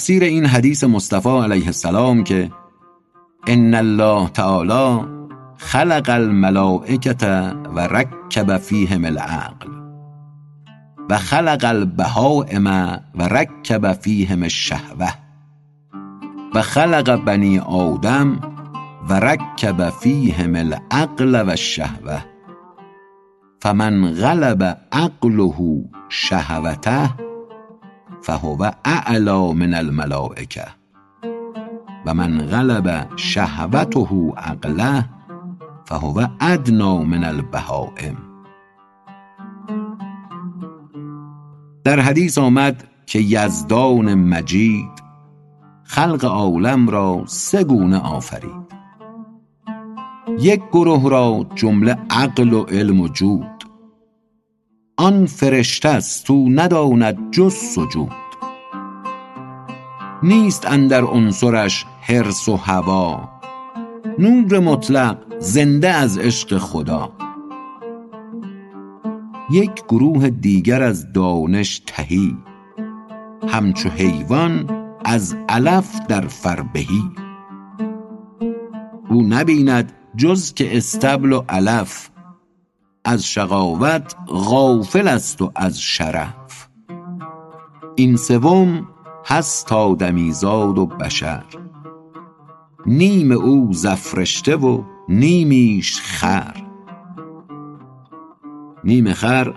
تفسیر این حدیث مصطفی علیه السلام که ان الله تعالی خلق الملائکه و رکب فیهم العقل و خلق البهائم و رکب فیهم الشهوه و خلق بنی آدم و رکب فیهم العقل و الشهوه فمن غلب عقله شهوته فهو اعلی من الملائکه. و من غلب شهوته عقله فهو ادنا من البهائم. در حدیث آمد که یزدان مجید خلق عالم را سه گونه آفرید. یک گروه را جمله عقل و علم و جود آن فرشته است او نداند جز سجود. نیست اندر عنصرش حرص و هوا. نور مطلق زنده از عشق خدا. یک گروه دیگر از دانش تهی. همچو حیوان از علف در فربهی. او نبیند جز که استبل و علف از شقاوت غافل است و از شرف. این سوم هست آدمیزاد و بشر. نیم او زفرشته و نیمیش خر. نیم خر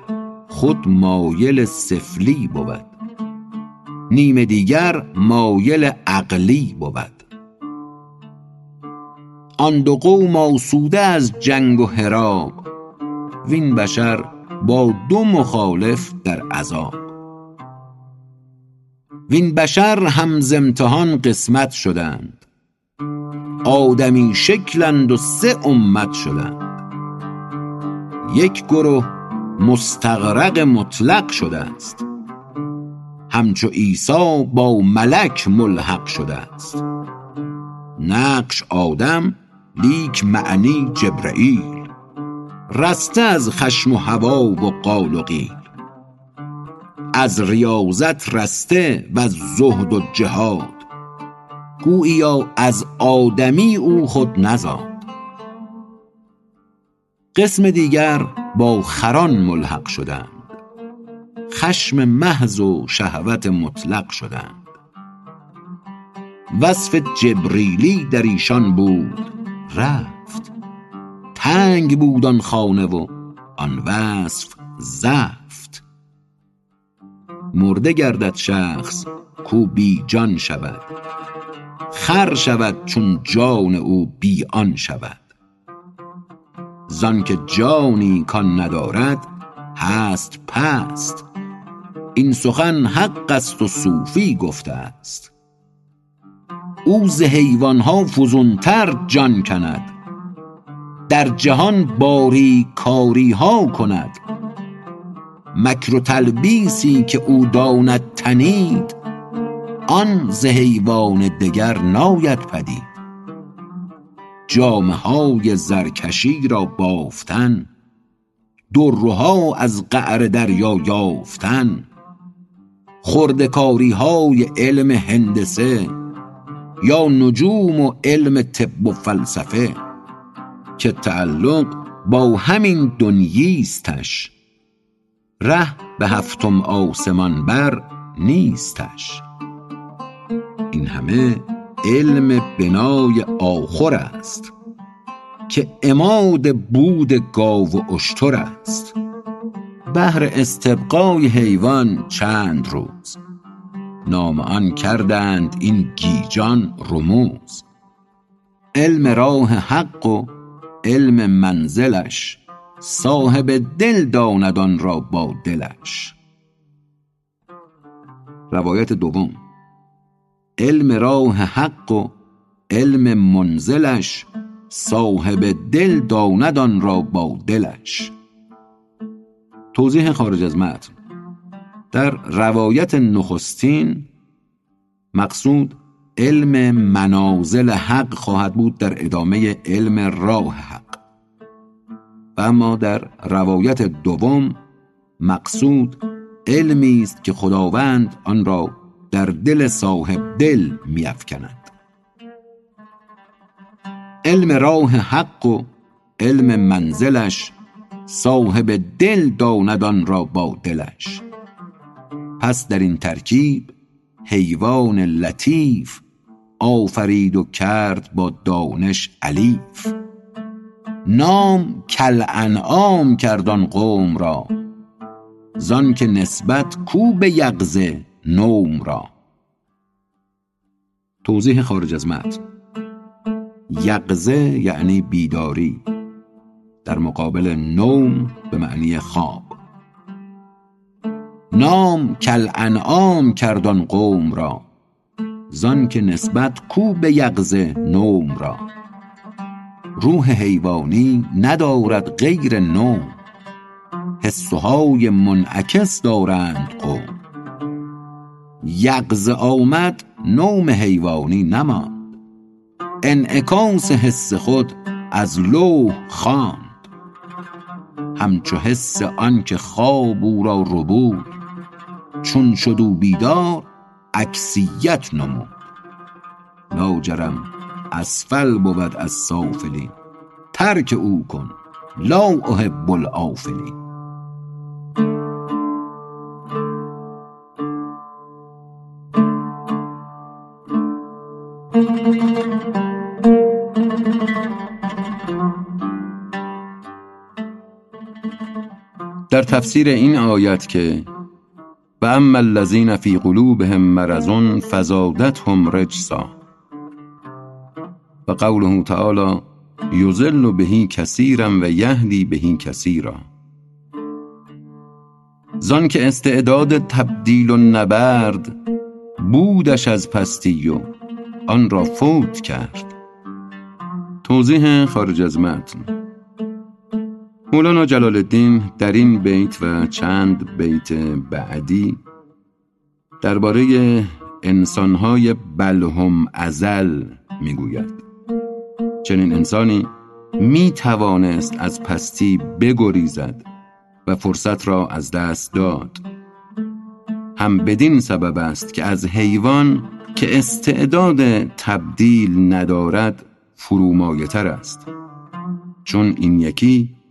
خود مایل سفلی بود. نیم دیگر مایل عقلی بود. آن دو قوم آسوده از جنگ و حراب وین بشر با دو مخالف در عذاب. وین بشر هم امتحان قسمت شدند. آدمی شکلند و سه امت شدند. یک گروه مستغرق مطلق شده است همچو عیسی با ملک ملحق شده است نقش آدم لیک معنی جبرییل رسته از خشم و هوا و قال و قیل. از ریاضت رسته وز زهد و جهاد. گوییا از آدمی او خود نزاد. قسم دیگر با خران ملحق شدند. خشم محض و شهوت مطلق شدند. وصف جبریلی در ایشان بود رفت تنگ بود آن خانه و آن وصف زفت. مرده گردد شخص کو بی جان شود. خر شود چون جان او بی آن شود. زانکه جانی کان ندارد هست پست. این سخن حق است و صوفی گفته است. او ز حیوان ها فزون تر جان کند. در جهان باری کاری ها کند. مکر و تلبیسی که او داند تنید آن ز حیوان دگر ناید پدید. جامه های زرکشی را بافتن درها از قعر دریا یافتن. خرده کاری های علم هندسه یا نجوم و علم طب و فلسفه. که تعلق با همین دنییستش ره به هفتم آسمان بر نیستش. این همه علم بنای آخر است که عماد بود گاو و اشتر است. بهر استبقای حیوان چند روز. نام آن کردند این گیجان رموز. علم راه حق و علم منزلش صاحب دل داند را با دلش. روایت دوم. علم راه حق و علم منزلش صاحب دل داند را با دلش. توضیح خارج از متن. در روایت نخستین مقصود علم منازل حق خواهد بود در ادامه علم راه حق. و اما در روایت دوم مقصود علمی است که خداوند آن را در دل صاحب دل میافکند. علم راه حق و علم منزلش صاحب دل داند را با دلش. پس در این ترکیب حیوان لطیف آفرید و کرد با دانش الیف. نام کل انعام کرد آن قوم را زان که نسبت کو به یغزه نوم را. توضیح خارج از متن. یقظه یعنی بیداری در مقابل نوم به معنی خواب. نام کل انعام کردان قوم را زان که نسبت کو به یقظه نوم را. روح حیوانی ندارد غیر نوم. حسهای منعکس دارند قوم. یقظه آمد نوم حیوانی نماند. انعکاس حس خود از لوح خواند. همچو حس آنکه خواب او را ربود. چون شد او بیدار عکسیت نمود. لاجرم اسفل بود از سافلین. ترک او کن لا احب الافلین در تفسیر این آیت که و اما الذین فی قلوبهم مرض فزادتهم رجسا و قوله تعالی یضل به کثیرا و یهدی به کثیرا زان که استعداد تبدیل و نبرد بودش از پستی و آن را فوت کرد. توضیح خارج از متن. مولانا جلال الدین در این بیت و چند بیت بعدی درباره انسانهای بلهم ازل می‌گوید. چنین انسانی می توانست از پستی بگریزد و فرصت را از دست داد. هم بدین سبب است که از حیوان که استعداد تبدیل ندارد فرومایتر است. چون این یکی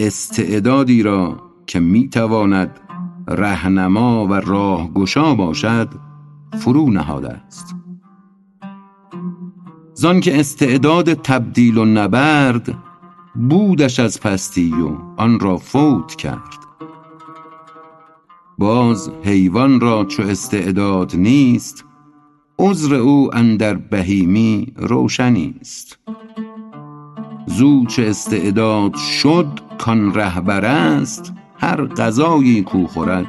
استعدادی را که می‌تواند رهنما و راهگشا باشد فرو نهاده است. زان که استعداد تبدیل و نبرد بودش از پستی و آن را فوت کرد. باز حیوان را چو استعداد نیست عذر او اندر بهیمی روشنی است. زو استعداد شد کان رهبر است هر غذایی کو خورد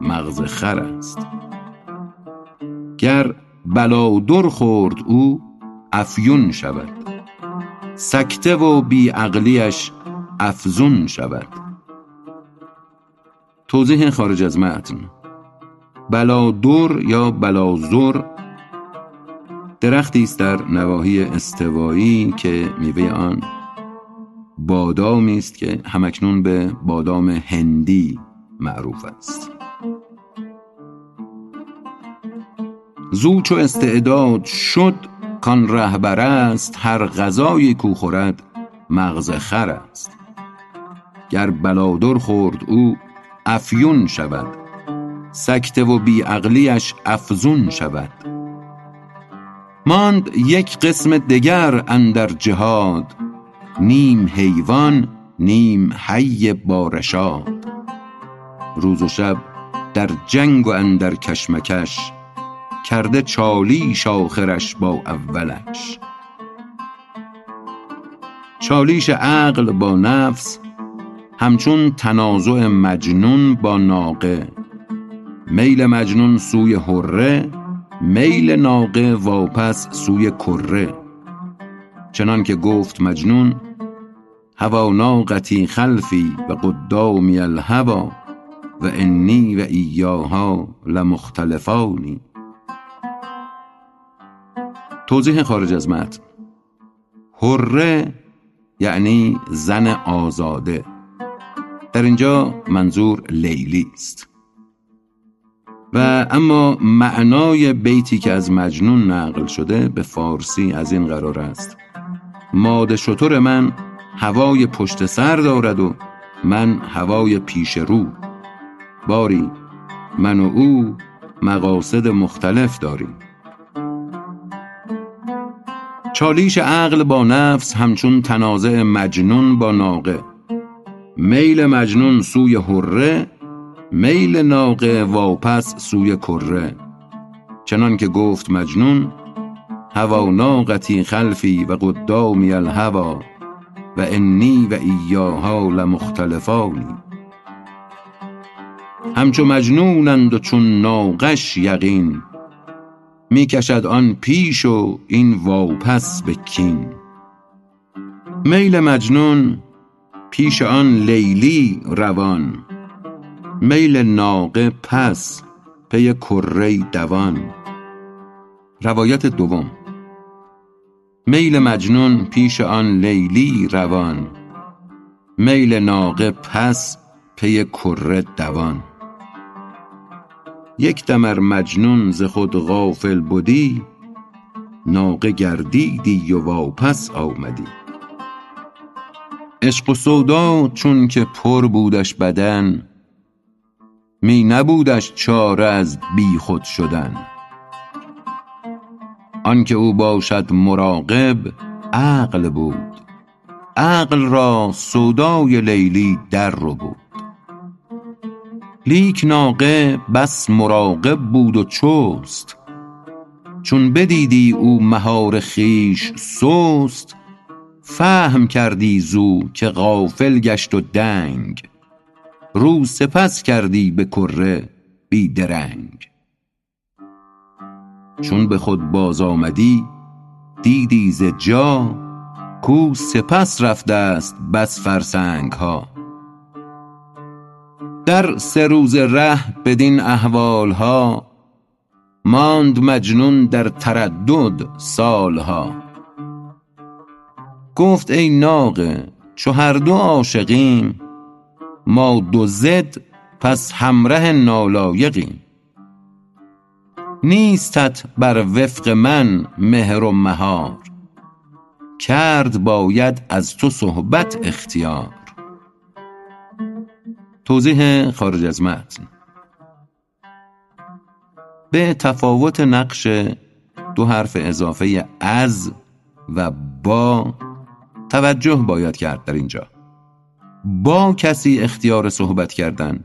مغز خر است. گر بلادر خورد او افیون شود. سکته و بی عقلیش افزون شود. توضیح خارج از متن. بلادر یا بلازر درختی است در نواحی استوایی که میوه آن بادامی است که همکنون به بادام هندی معروف است. زو چو استعداد شد کان رهبر است هر غذایی کو خورد مغز خر است. گر بلادر خورد او افیون شود. سکته و بیعقلیش افزون شود. ماند یک قسم دگر اندر جهاد نیم حیوان نیم حی با رشاد روز و شب در جنگ و اندر کشمکش کرده چالیش آخرش با اولش. چالیش عقل با نفس همچون تنازع مجنون با ناقه. میل مجنون سوی حره میل ناقه واپس سوی کره. چنان که گفت مجنون هوا ناقتی خلفی و قدامی الهوا و انی و ایاها لمختلفانی. توضیح خارج از متن. حره یعنی زن آزاده. در اینجا منظور لیلی است. و اما معنای بیتی که از مجنون نقل شده به فارسی از این قرار است. ماد شطور من هوای پشت سر دارد و من هوای پیش رو. باری من و او مقاصد مختلف داریم. چالیش عقل با نفس همچون تنازع مجنون با ناقه. میل مجنون سوی حره میل ناقه واپس سوی کره. چنان که گفت مجنون هوا ناقتی خلفی و قدامی الهوا و انی و ایاها لمختلفانی همچو مجنونند و چون ناقش یقین می کشد آن پیش و این واپس به کین. میل مجنون پیش آن لیلی روان میل ناقه پس پی کره دوان. روایت دوم میل مجنون پیش آن لیلی روان. میل ناقه پس پی کره دوان. یک دمر مجنون ز خود غافل بدی ناقه گردیدی و واپس آمدی. عشق و سودا چون که پر بودش بدن می نبودش چاره از بی خود شدن. آنکه او باشد مراقب عقل بود. عقل را سودای لیلی در ربود لیک ناقه بس مراقب بود و چست. چون بدیدی او مهار خویش سست فهم کردی زو که غافل گشت و دنگ. رو سپس کردی به کره بی درنگ. چون به خود باز آمدی دیدی ز جا کو سپس رفته است بس فرسنگ ها در سه روز ره بدین احوال ها ماند مجنون در تردد سال ها گفت ای ناقه چو هر دو عاشقیم ما دو ضد پس همره نالایقیم. نیستت بر وفق من مهر و مهار. کرد باید از تو صحبت اختیار. توضیح خارج از متن. به تفاوت نقش دو حرف اضافه از و با توجه باید کرد در اینجا. با کسی اختیار صحبت کردن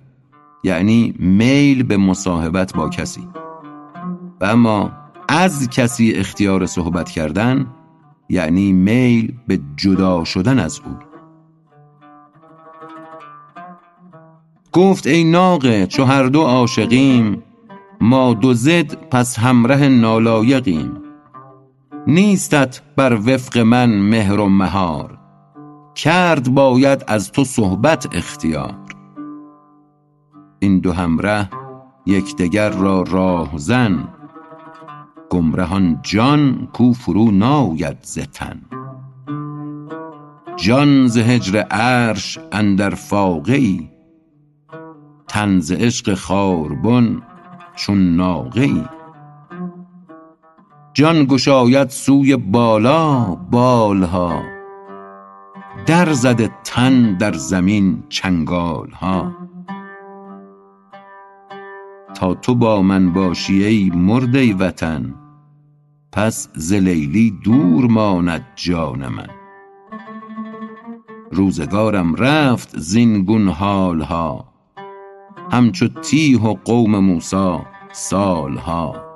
یعنی میل به مصاحبت با کسی. و اما از کسی اختیار صحبت کردن یعنی میل به جدا شدن از او. گفت ای ناقه چو هر دو عاشقیم ما دو زد پس همره نالایقیم. نیستت بر وفق من مهر و مهار کرد باید از تو صحبت اختیار. این دو همره یکدیگر را راهزن گمرهان جان کو فرو ناید ز تن. جان ز هجر عرش اندر فاقه ای تن ز عشق خاربن چون ناقه ای جان گشاید سوی بالا بالها در زده تن در زمین چنگال ها تا تو با من باشی ای مرده وطن پس ز لیلی دور ماند جان من. روزگارم رفت زین گون حال ها همچو تیه و قوم موسی سال ها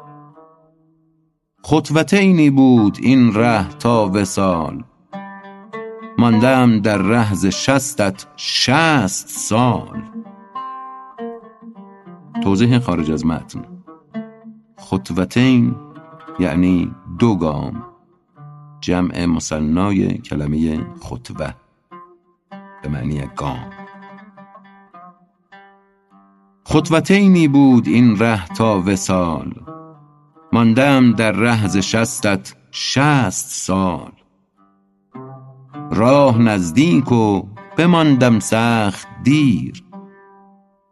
خطوتینی بود این ره تا وصال مانده ام در ره ز شستت شصت سال. توضیح خارج از متن. خطوتین یعنی دو گام. جمع مثنای کلمه خطوه. به معنی گام. خطوتینی بود این ره تا وصال. ماندم در ره ز شستت شصت سال. راه نزدیک و بماندم سخت دیر.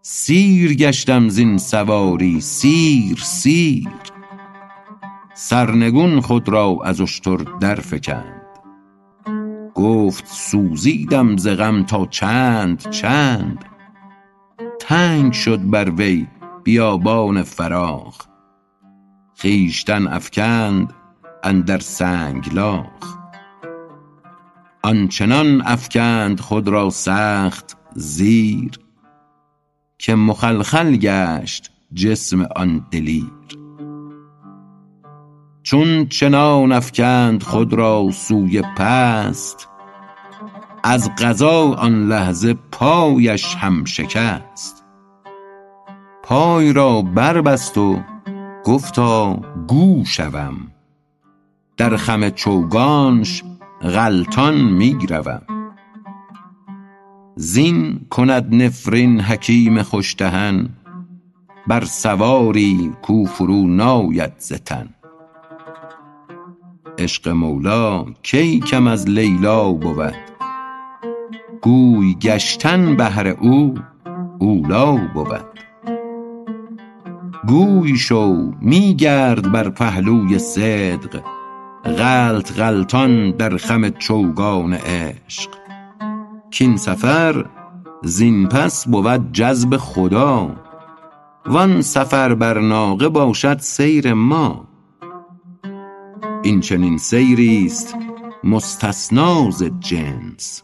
سیر گشتم زین سواری سیر سیر. سرنگون خود را از اشتر درفکند گفت سوزیدم ز غم تا چند چند. تنگ شد بر وی بیابان فراخ. خویشتن افکند اندر سنگلاخ آنچنان افکند خود را سخت زیر که مخلخل گشت جسم آن دلیر. چون چنان افکند خود را سوی پست از قضا آن لحظه پایش هم شکست. پای را بربست و گفتا گو شوم. در خم چوگانش غلطان می روم. زین کند نفرین حکیم خوش دهن بر سواری کو فرو ناید ز عشق مولا کی کم از لیلا بود؟ گوی گشتن بهر او اولی بود. گوی شو می گرد بر پهلوی صدق غلط غلطان در خم چوگان عشق. کاین سفر زین پس بود جذب خدا وان سفر بر ناقه باشد سیر ما. این چنین سیریست مستثنا ز جنس.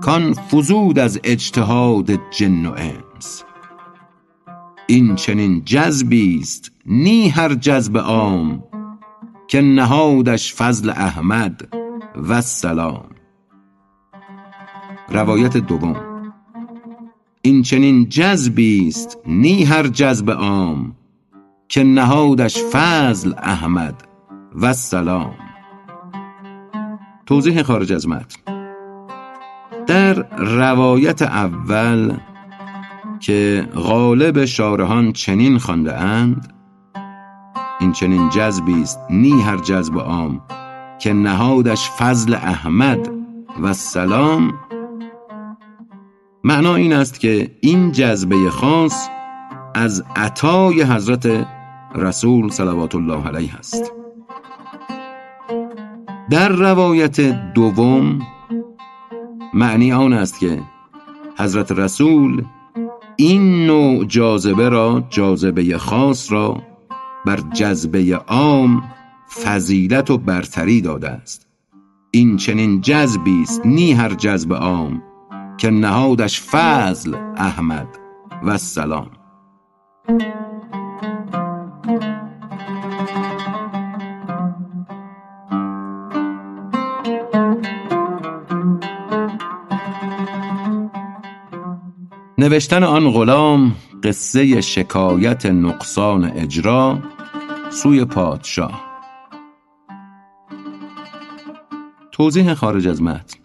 کان فزود از اجتهاد جن و انس. این چنین جذبیست نی هر جذب عام که نهادش فضل احمد والسلام روایت دوم. این چنین جذبیست نی هر جذب عام که نهادش فضل احمد والسلام توضیح خارج از متن. در روایت اول که غالب شارحان چنین خوانده اند این چنین جذبیست نی هر جذب عام که نهادش فضل احمد والسلام معنا این است که این جذبه خاص از عطای حضرت رسول صلوات الله علیه است. در روایت دوم معنی آن است که حضرت رسول این نوع جاذبه را جاذبه خاص را بر جذبه عام فضیلت و برتری داده است. این چنین جذبی است نی هر جذب عام که نهادش فضل احمد والسلام نوشتن آن غلام قصه شکایت نقصان اجرا سوی پادشاه. توضیح خارج از متن.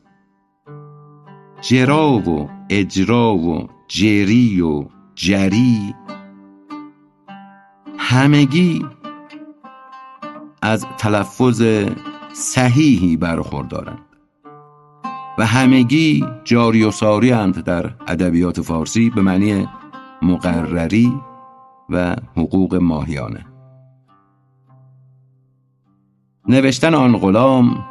جرا و اجرا و جری و جری. همگی از تلفظ صحیحی برخوردارند و همگی جاری و ساری اند در ادبیات فارسی به معنی مقرری و حقوق ماهیانه. نوشتن آن غلام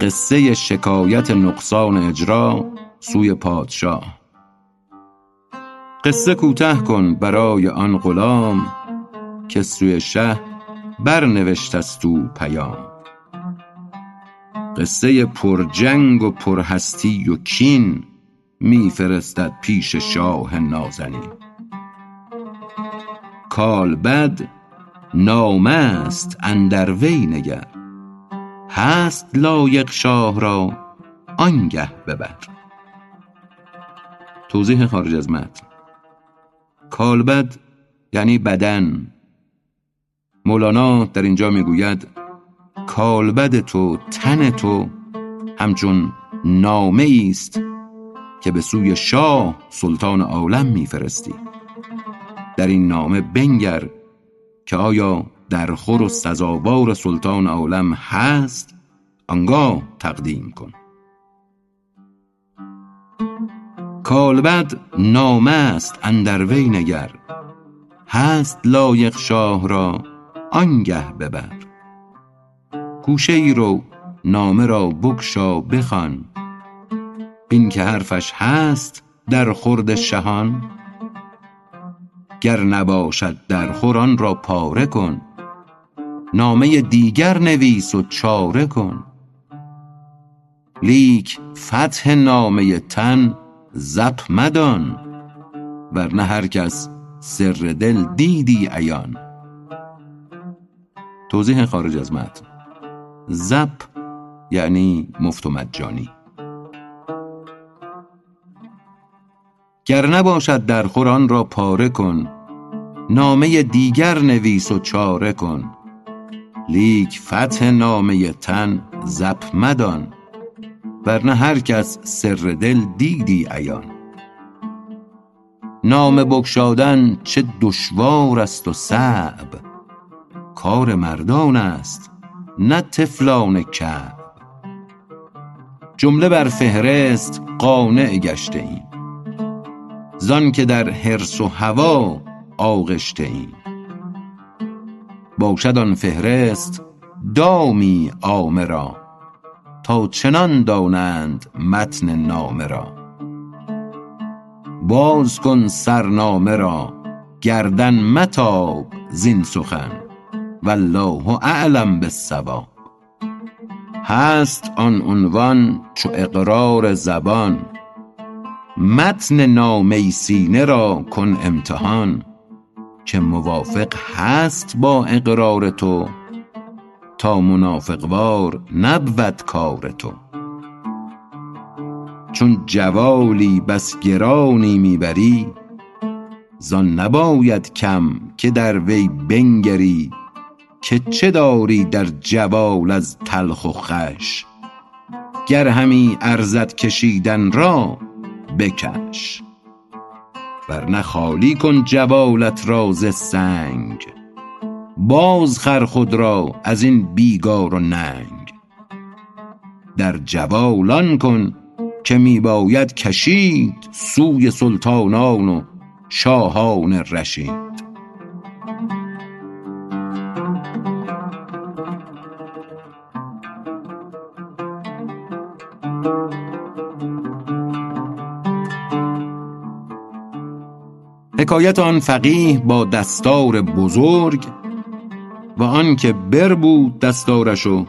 قصه شکایت نقصان اجرا سوی پادشاه. قصه کوته کن برای آن غلام که سوی شه برنوشت است او پیام. قصه پرجنگ و پرهستی و کین می فرستد پیش شاه نازنین. کالبد نامه است اندر وی نگر. هست لایق شاه را آنگه ببر. توضیح خارج از متن. کالبد یعنی بدن. مولانا در اینجا می‌گوید کالبد تو تن تو همچون نامه است که به سوی شاه سلطان عالم میفرستی. در این نامه بنگر که آیا درخور و سزاوار سلطان عالم هست آنگاه تقدیم کن. کالبد نامه است اندر وی نگر هست لایق شاه را آنگه ببر. گوشه ای رو نامه را بگشا بخوان. این که حرفش هست در خورد شهان. گر نباشد در خور را پاره کن. نامه دیگر نویس و چاره کن. لیک فتح نامه تن زپ مدان. ورنه هر کس سر دل دیدی عیان. توضیح خارج از متن. زپ یعنی مفت و مجانی. گر نباشد در خوران را پاره کن نامه دیگر نویس و چاره کن. لیک فتح نامه تن زپ مدان ورنه هر کس سر دل دیدی عیان. نامه بگشادن چه دشوار است و صعب کار مردان است نه طفلان کعب. جمله بر فهرست قانع گشته ایم زان که در حرص و هوا آغشته ایم باشد آن فهرست دامی عامه را تا چنان دانند متن نامه را. باز کن سرنامه را گردن متاب زین سخن. والله اعلم بالصواب. هست آن عنوان چو اقرار زبان. متن نامه سینه را کن امتحان. که موافق هست با اقرار تو تا منافق وار نبود کار تو. چون جوالی بس گرانی می بری زان نباید کم که در وی بنگری. که چه داری در جوال از تلخ و خوش گر همی ارزد کشیدن را بکش. ورنه خالی کن جوالت را ز سنگ. باز خر خود را از این بیگار و ننگ. در جوال آن کن که می باید کشید سوی سلطانان و شاهان رشید. حکایت آن فقیه با دستار بزرگ و آن که بر بود دستارشو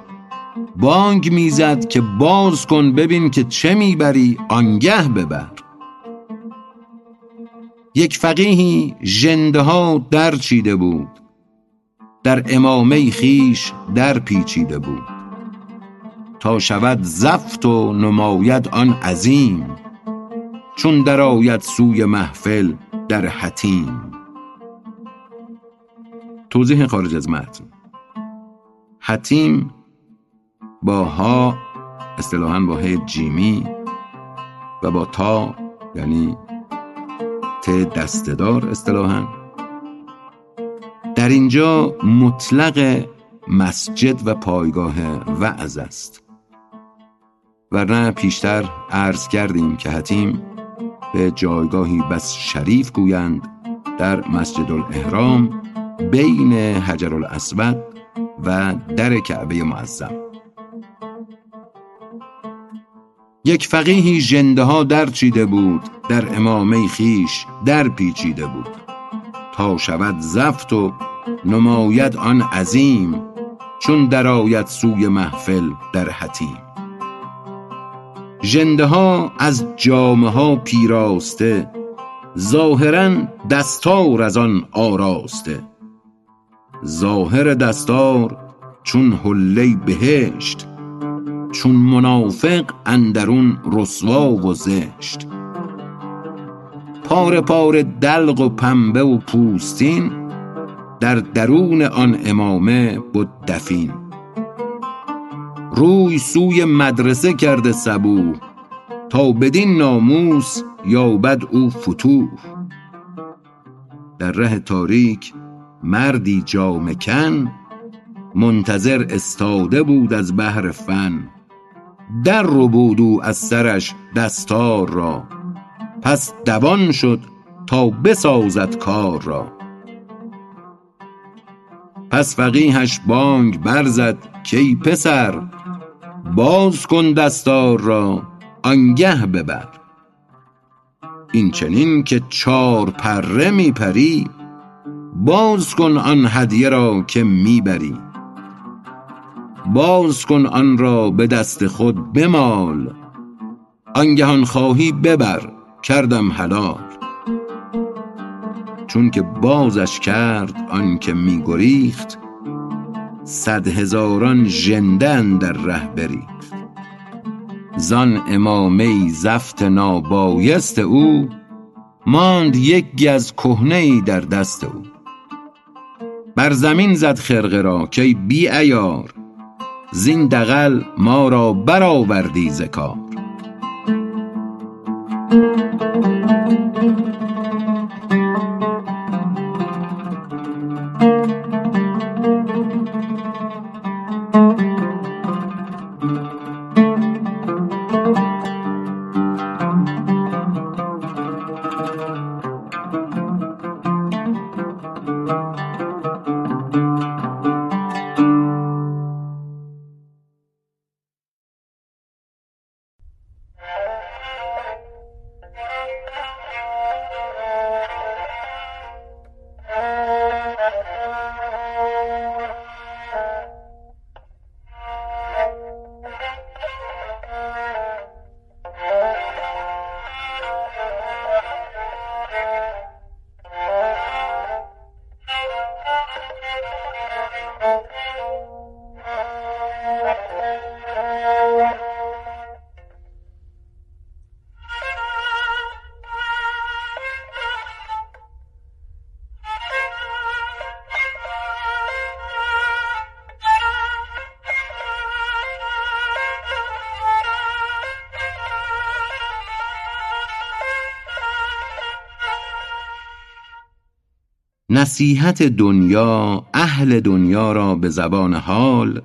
بانگ می‌زد که باز کن ببین که چه می‌بری آنگه ببر. یک فقیهی ژنده ها در چیده بود در امامه خیش در پیچیده بود. تا شود زفت و نماید آن عظیم چون درآید سوی محفل در حتیم. توضیح خارج از متن حتیم با ها اصطلاحا با ه جیمی و با تا یعنی ت دستدار اصطلاحا. در اینجا مطلق مسجد و پایگاه وعظ است. ورنه پیشتر عرض کردیم که حتیم به جایگاهی بس شریف گویند در مسجد الاحرام بین حجر الاسود و در کعبه معظم. یک فقیهی جنده ها در چیده بود در امامه خیش در پیچیده بود. تا شود زفت و نماید آن عظیم چون درآید سوی محفل در حتیم. ژنده ها از جامه ها پیراسته ظاهرا دستار از آن آراسته. ظاهر دستار چون حله بهشت چون منافق اندرون رسوا و زشت. پاره پاره دلق و پنبه و پوستین در درون آن امامه بود دفین. روی سوی مدرسه کرده صبوح تا بدین ناموس یابد او فتوح در ره تاریک مردی جامه کن منتظر استاده بود از بهر فن. در ربود او از سرش دستار را پس دوان شد تا بسازد کار را. پس فقیهش بانگ برزد کی پسر باز کن دستار را آنگه ببر. این چنین که چار پره می پری باز کن آن هدیه را که می بری باز کن آن را به دست خود بمال آنگهان خواهی ببر کردم حلال. چون که بازش کرد آن که می گریخت صد هزاران ژنده اندر ره بریخت زان امامه زفت نابایست او ماند یک گز کهنه در دست او. بر زمین زد خرقه را کای بی عیار. زین دغل ما را برآوردی ز کار. نصیحت دنیا اهل دنیا را به زبان حال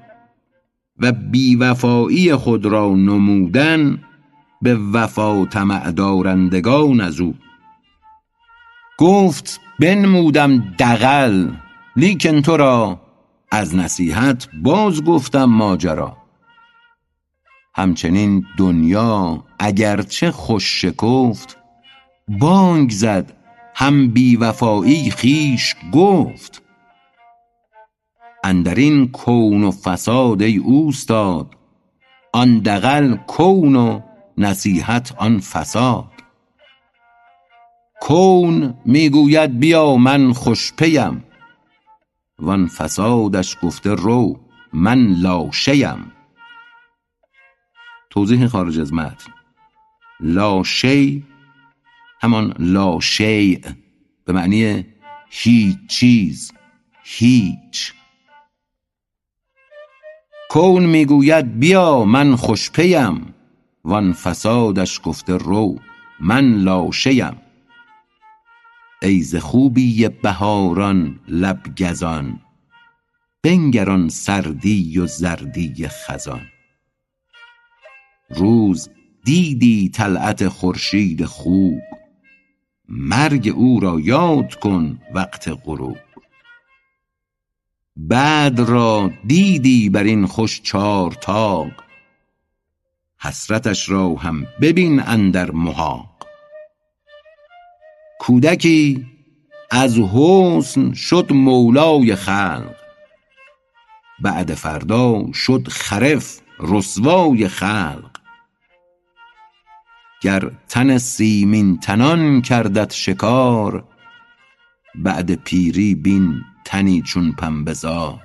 و بیوفایی خود را نمودن به وفا طمع دارندگان از او. گفت بنمودم دغل لیکن تو را از نصیحت باز گفتم ماجرا. همچنین دنیا اگرچه خوش شکفت بانگ زد هم بی وفایی خویش گفت. اندرین کون و فساد ای اوستاد آن دغل کون و نصیحت آن فساد. کون می گوید بیا من خوش پیم وان فسادش گفته رو من لاشه ام توضیح خارج از متن. لاشی همان لا شیء به معنی هیچ چیز هیچ. کون می‌گوید بیا من خوش پیم. وان فسادش گفته رو من لاشه ام ای ز خوبی بهاران لب گزان بنگر آن سردی و زردی خزان. روز دیدی طلعت خورشید خوب مرگ او را یاد کن وقت غروب. بدر را دیدی بر این خوش چار طاق حسرتش را هم ببین اندر محاق. کودکی از حسن شد مولای خلق بعد فردا شد خرف رسوای خلق. گر تن سیمین تنان کردت شکار بعد پیری بین تنی چون پنبه زار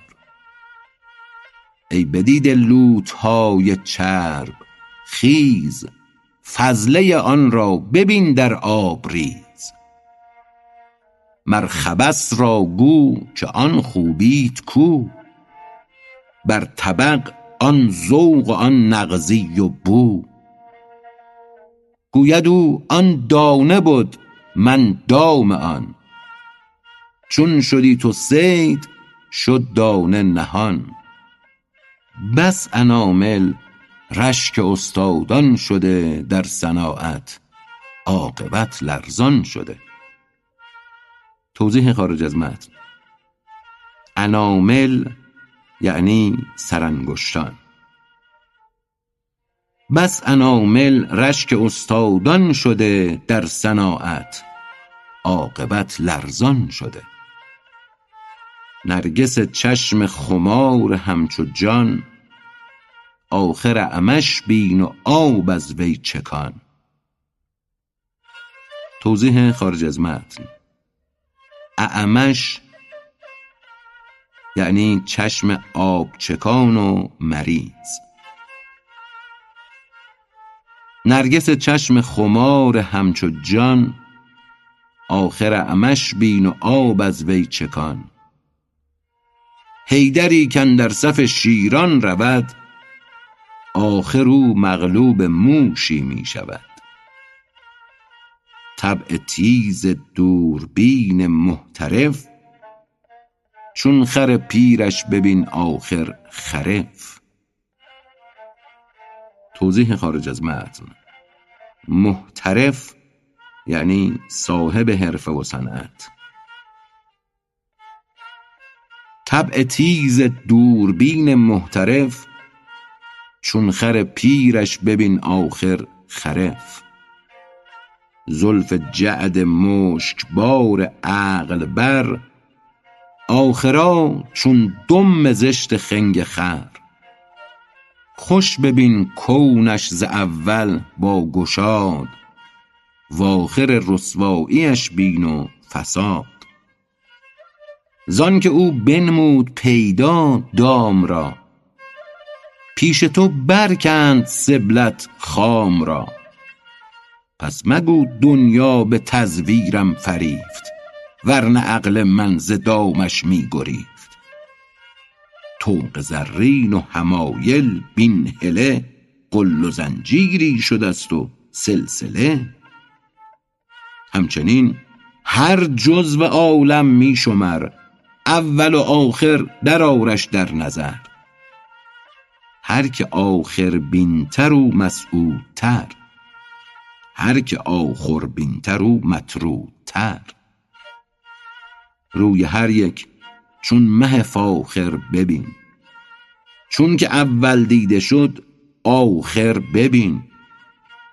ای بدیده لوتهای چرب خیز فضله آن را ببین در آب ریز مر را گو که آن خوبیت کو بر طبق آن ذوق و آن نغزی و بو. گوید او آن دانه بد من دام آن. چون شدی تو صید شد دانه نهان. بس انامل رشک استادان شده در صناعت عاقبت لرزان شده. توضیح خارج از متن. انامل یعنی سرانگشتان. بس انامل رشک استادان شده در صناعت عاقبت لرزان شده. نرگس چشم خمار همچو جان آخر عمش بین و آب از وی چکان. توضیح خارج از متن. اعمش یعنی چشم آب چکان و مریض. نرگس چشم خمار همچو جان آخر عمش بین و آب از وی چکان. حیدری در صف شیران رود آخر او مغلوب موشی می شود. طبع تیز دوربین محترف چون خر پیرش ببین آخر خرف. توضیح خارج از متن محترف یعنی صاحب حرفه و صنعت. طبع تیز دوربین محترف چون خر پیرش ببین آخر خرف. زلف جعد مشک بار عقل بر آخرا چون دم زشت خنگ خر. خوش ببین کونش ز اول با گشاد و آخر رسواییش بین و فساد. زان که او بنمود پیدا دام را پیش تو برکند سبلت خام را. پس مگو دنیا به تزویرم فریفت ورنه عقل من ز دامش می گریفت طوق زرین و حمایل بین هله قل و زنجیری شده است و سلسله. همچنین هر جزو عالم می شمر اول و آخر در آرش در نظر. هر که آخر بینتر و مسعودتر هر که آخر بینتر و مطرودتر. روی هر یک چون مه فاخر ببین. چون که اول دیده شد آخر ببین.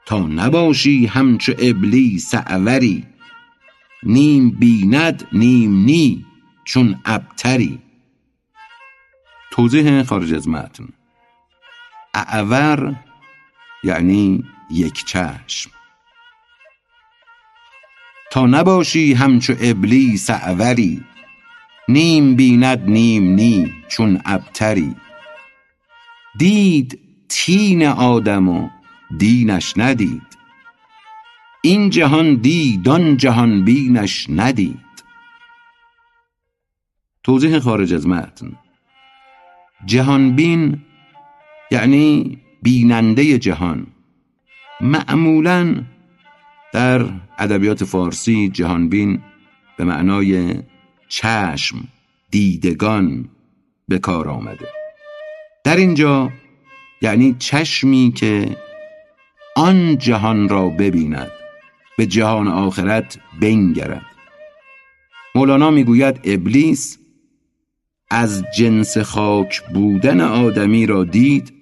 تا نباشی همچو ابلیس اعوری نیم بیند نیم نی چون ابتری. توضیح خارج از متن. اعور یعنی یک چشم. تا نباشی همچو ابلیس اعوری نیم بیند نیم نی چون ابتری. دید تین آدم و دینش ندید. این جهان دید آن جهان بینش ندید. توضیح خارج از متن. جهان بین یعنی بیننده جهان معمولا در ادبیات فارسی جهانبین به معنای چشم دیدگان به کار آمده. در اینجا یعنی چشمی که آن جهان را ببیند به جهان آخرت بنگرد. مولانا می‌گوید ابلیس از جنس خاک بودن آدمی را دید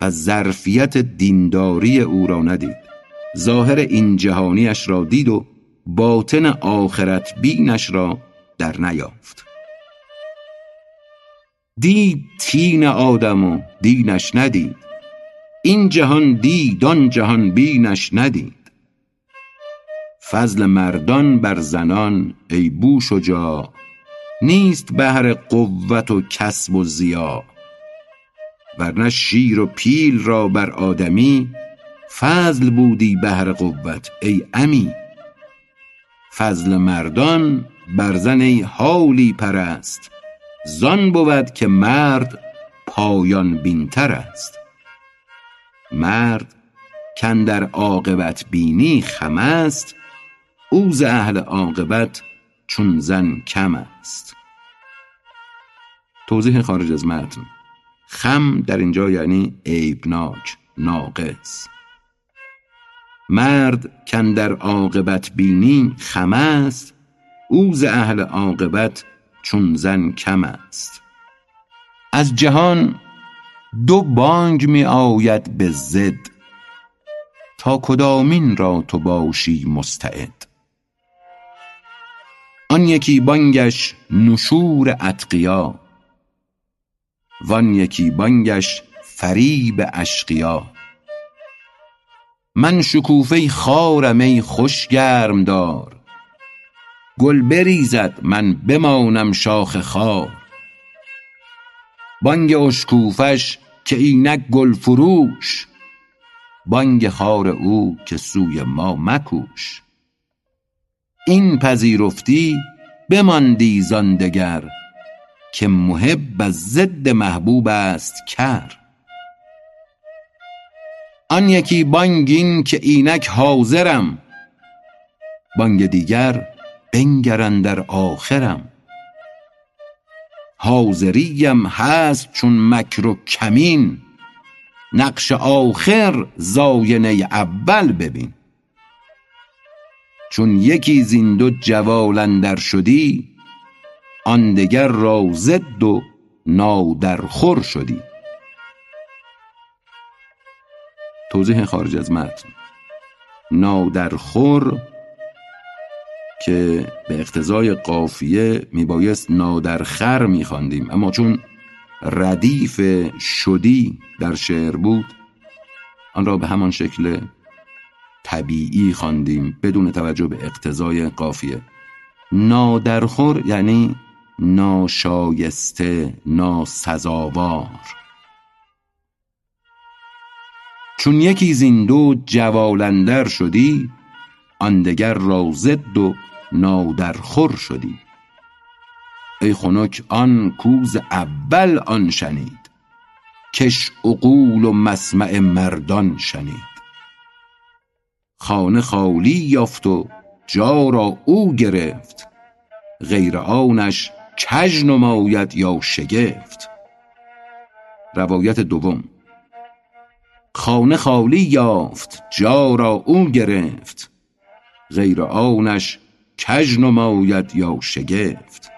و ظرفیت دینداری او را ندید. ظاهر این جهانیش را دید و باطن آخرت بینش را در نیافت. دید تین آدم و دینش ندید. این جهان دید آن جهان بینش ندید. فضل مردان بر زنان ای بو شجاع نیست بهر قوت و کسب و زیا ورنه شیر و پیل را بر آدمی فضل بودی بهر قوت ای امی. فضل مردان بر زن ای حالی پرست. زان بود که مرد پایان بینتر است. مرد در عاقبت بینی خم است او ز اهل عاقبت چون زن کم است. توضیح خارج از متن. خم در اینجا یعنی عیبناک ناقص. مرد کن عاقبت بینی خم است او اهل عاقبت چون زن کم است. از جهان دو بانگ می آید به زد تا کدامین را تو باشی مستعد. آن یکی بانگش نشور اتقیا وان یکی بانگش فریب اشقیا. من شکوفه خارم ای خوش گرم دار گل بریزد من بمانم شاخ خار بانگ اشکوفش که اینک گل فروش بانگ خار او که سوی ما مکوش. این پذیرفتی بماندی زان دگر که محب از ضد محبوب است کر. آن یکی بانگ این که اینک حاضرم بانگ دیگر بنگر اندر آخرم. حاضریم هست چون مکر و کمین. نقش آخر زاینه اول ببین. چون یکی زین دو جوال اندر شدی آن دگر را ضد و نادرخور شدی. توضیح خارج از متن. نادرخور که به اقتضای قافیه میبایست نادرخر میخواندیم. اما چون ردیف شدی در شعر بود آن را به همان شکل طبیعی خواندیم بدون توجه به اقتضای قافیه. نادرخور یعنی ناشایسته ناسزاوار. چون یکی زین دو جوالندر شدی آن دگر را ضد و نادرخور شدی. ای خنک آن کوز اول آن شنید. کش عقول و مسمع مردان شنید. خانه خالی یافت و جا را او گرفت. غیر آنش کژ نماید یا شگفت. روایت دوم. خانه خالی یافت جا را او گرفت. غیر آنش کژ نماید یا شگفت.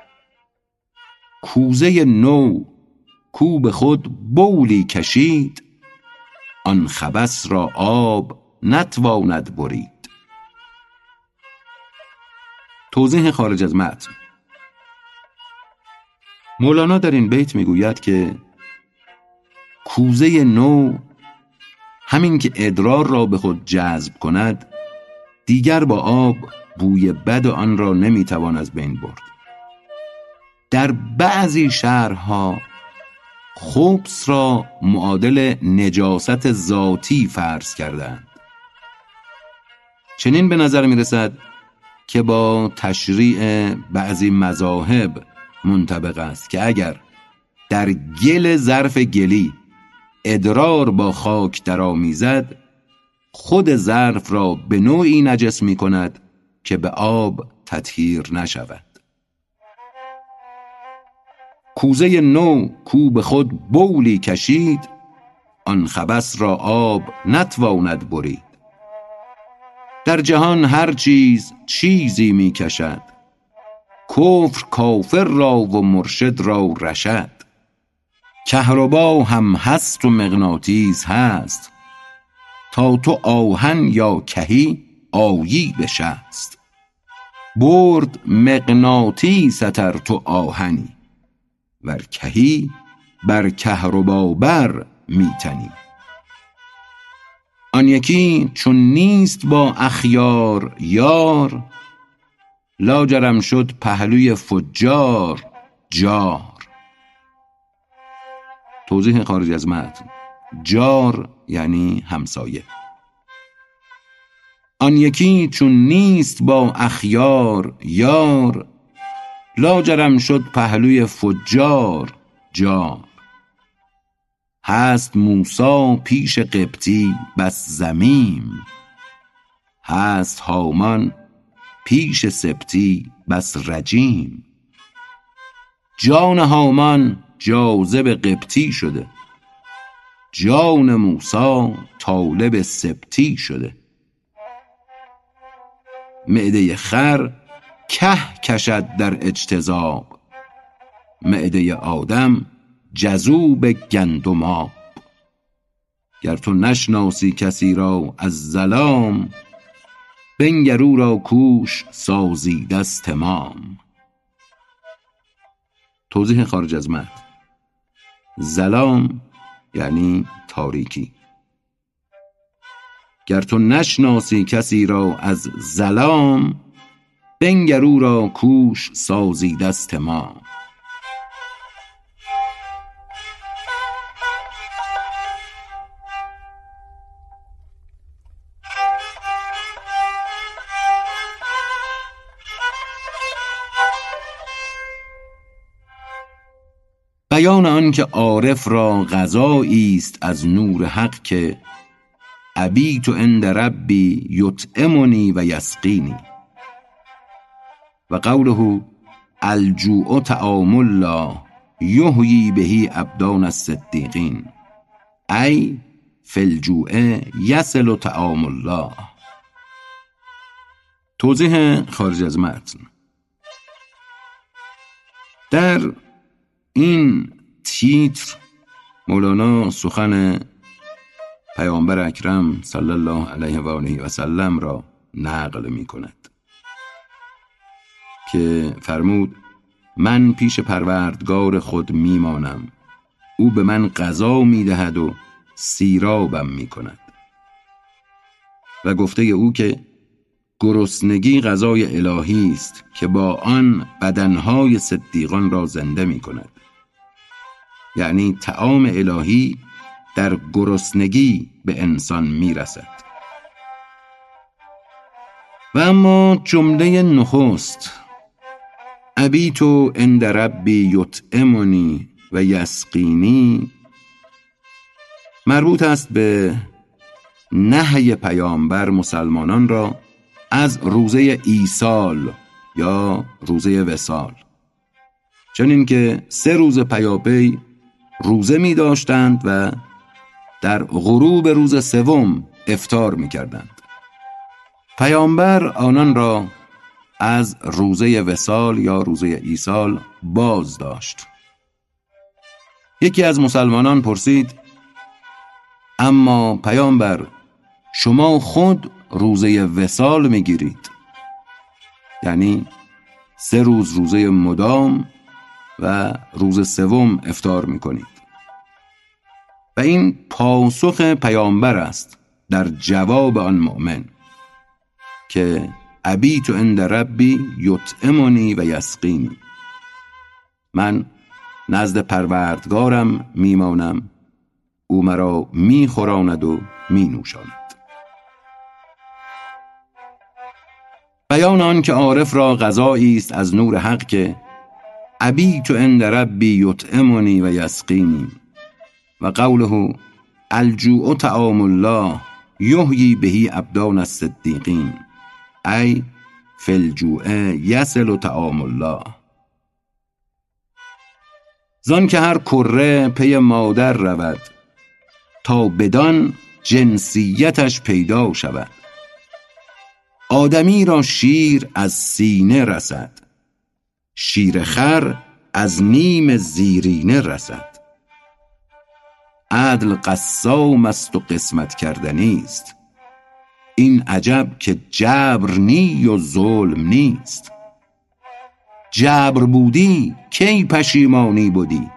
کوزه نو کو به خود بولی کشید آن خبث را آب نتواند برید. توضیح خارج از متن. مولانا در این بیت می‌گوید که کوزه نو همین که ادرار را به خود جذب کند دیگر با آب بوی بد آن را نمی‌توان از بین برد. در بعضی شهرها خبس را معادل نجاست ذاتی فرض کردند. چنین به نظر می رسد که با تشریع بعضی مذاهب منطبق است که اگر در گل ظرف گلی ادرار با خاک درآمیزد خود ظرف را به نوعی نجس می کند که به آب تطهیر نشود. کوزه نو کو به خود بولی کشید آن خبس را آب نتواند برید. در جهان هر چیز چیزی می کشد. کفر کافر را و مرشد را رشد. کهربا هم هست و مغناطیس هست. تو آهن یا کهی آیی بشست. برد مغناطیس ستر تو آهنی ور کهی بر کهربا بر میتنی. آن یکی چون نیست با اخیار یار لاجرم شد پهلوی فجار جار. توضیح خارج از متن. جار یعنی همسایه. آن یکی چون نیست با اخیار یار لاجرم شد پهلوی فجار جار هست موسا پیش قبطی بس زمیم هست هامان پیش سبتی بس رجیم. جان هامان جاذب قبطی شده. جان موسا طالب سبتی شده. معده خر که کشد در اجتذاب. معده آدم جذوب گندماب. گر تو نشناسی کسی را از ظلام بنگر را کوش سازیده از تمام توضیح خارج از متن. ظلام یعنی تاریکی. گر تو نشناسی کسی را از ظلام بنگر را کوش سازیده از تمام بیان آن که عارف را غذایی است از نور حق که ابیت عند ربی یطعمنی و یسقینی. و قوله الجوع طعام الله یحیی بهی ابدان الصدیقین. ای فی الجوع یصل طعام الله. توضیح خارج از متن. در این تیتر. مولانا سخن پیامبر اکرم صلی الله علیه و آله و سلم را نقل می کند. که فرمود من پیش پروردگار خود میمانم او به من غذا می‌دهد و سیرابم می کند. و گفته او که گرسنگی غذای الهی است که با آن بدنهای صدیقان را زنده می کند. یعنی تعام الهی در گرسنگی به انسان می‌رسد. و اما جمله نخست ابیتو عند ربی یطعمنی و یسقینی مربوط است به نهی پیامبر مسلمانان را از روزه ایسال یا روزه وسال چنین که سه روز پیاپی روزه می داشتند و در غروب روز سوم افتار می کردند. پیامبر آنان را از روزه وسال یا روزه ایسال باز داشت یکی از مسلمانان پرسید اما پیامبر شما خود روزه وسال می‌گیرید یعنی سه روز روزه مدام و روز سوم افطار می‌کنید. و این پاسخ پیامبر است در جواب آن مؤمن که ابیت عند ربی یطعمنی و یسقینی. من نزد پروردگارم میمانم او مرا میخوراند و مینوشاند. بیان آن که عارف را غذایی است از نور حق که ابیت عند ربی یطعمنی و یسقینی و قوله الجوع طعام الله یحیی بهی ابدان الصدیقین ای فی الجوع یصل طعام الله. زان که هر کره پی مادر رود تا بدان جنسیتش پیدا شود. آدمی را شیر از سینه رسد. شیر خر از نیم زیرینه رسد. عدل قسام است و قسمت کردنی است. این عجب که جبر نی و ظلم نیست. جبر بودی کی پشیمانی بودی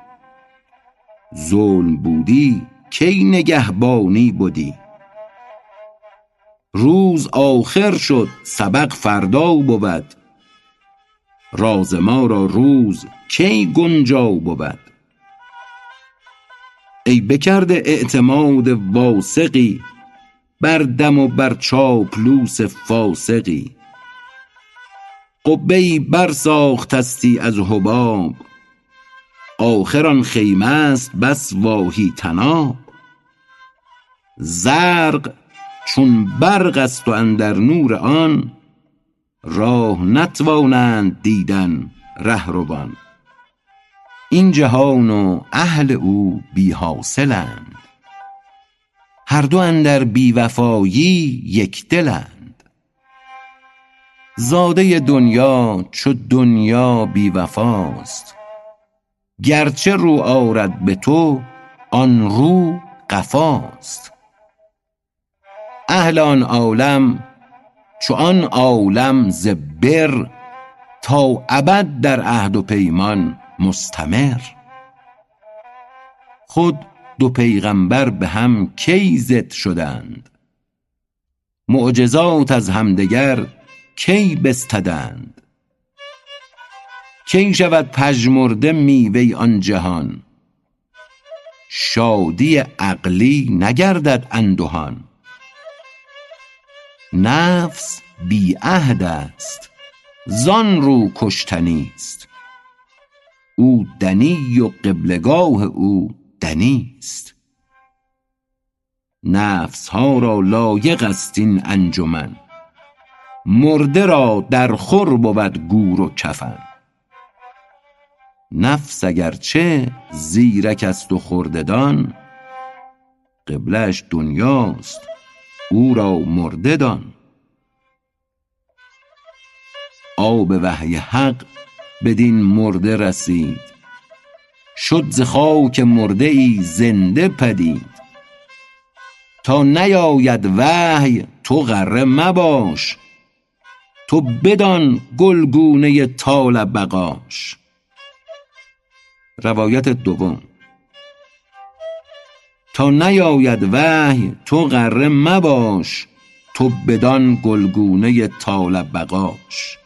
ظلم بودی کی نگهبانی بودی روز آخر شد سبق فردا بود. راز ما را روز کی گنجا بود؟ ای بکرده اعتماد واسقی بر دم و بر چاپلوس فاسقی. قبه ای بر ساختستی از حباب آخر آن خیمه است بس واهی طناب. زرق چون برق است و اندر نور آن راه نتوانند دیدن رهروان. این جهان و اهل او بی حاصلند. هر دو اندر بی وفایی یک دلند. زاده دنیا چو دنیا بی وفاست. گرچه رو آرد به تو آن رو قفاست. اهل آن عالم چو آن عالم ز بر تا ابد در عهد و پیمان مستمر. خود دو پیغمبر به هم کی ضد شدند؟ معجزات از همدگر کی بستدند؟ کی شود پژمرده میوه آن جهان؟ شادی عقلی نگردد اندهان. نفس بی عهد است. زان رو کشتنی است. او دنی و قبلگاه او دنی است. نفس ها را لایق است این انجمن. مرده را در خور بود گور و کفن. نفس اگرچه زیرک است و خرده دان قبلش دنیاست. او را مرده دان. آب وحی حق بدین مرده رسید. شد ز خاک مرده ای زنده پدید. تا نیاید وحی تو غره مباش. تو بدان گلگونه طال بقاش. روایت دوم. تا نیاید وحی تو غره مباش تو بدان گلگونه طال بقاش.